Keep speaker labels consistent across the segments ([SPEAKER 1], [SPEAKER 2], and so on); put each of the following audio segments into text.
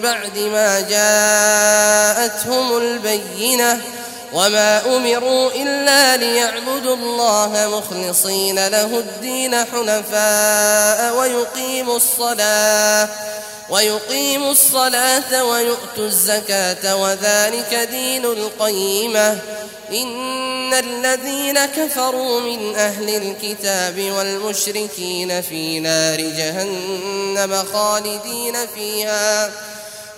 [SPEAKER 1] بعد ما جاءتهم البينة وما أمروا إلا ليعبدوا الله مخلصين له الدين حنفاء ويقيموا الصلاة ويقيموا الصلاة ويؤتوا الزكاة وذلك دين القيمة إن الذين كفروا من أهل الكتاب والمشركين في نار جهنم خالدين فيها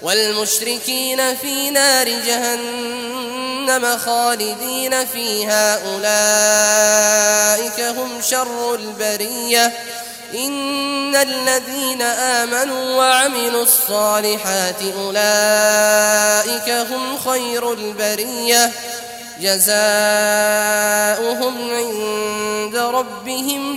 [SPEAKER 1] والمشركين في نار جهنم خالدين فيها. أولئك هم شر البرية. إن الذين آمنوا وعملوا الصالحات أولئك هم خير البرية. جزاؤهم عند ربهم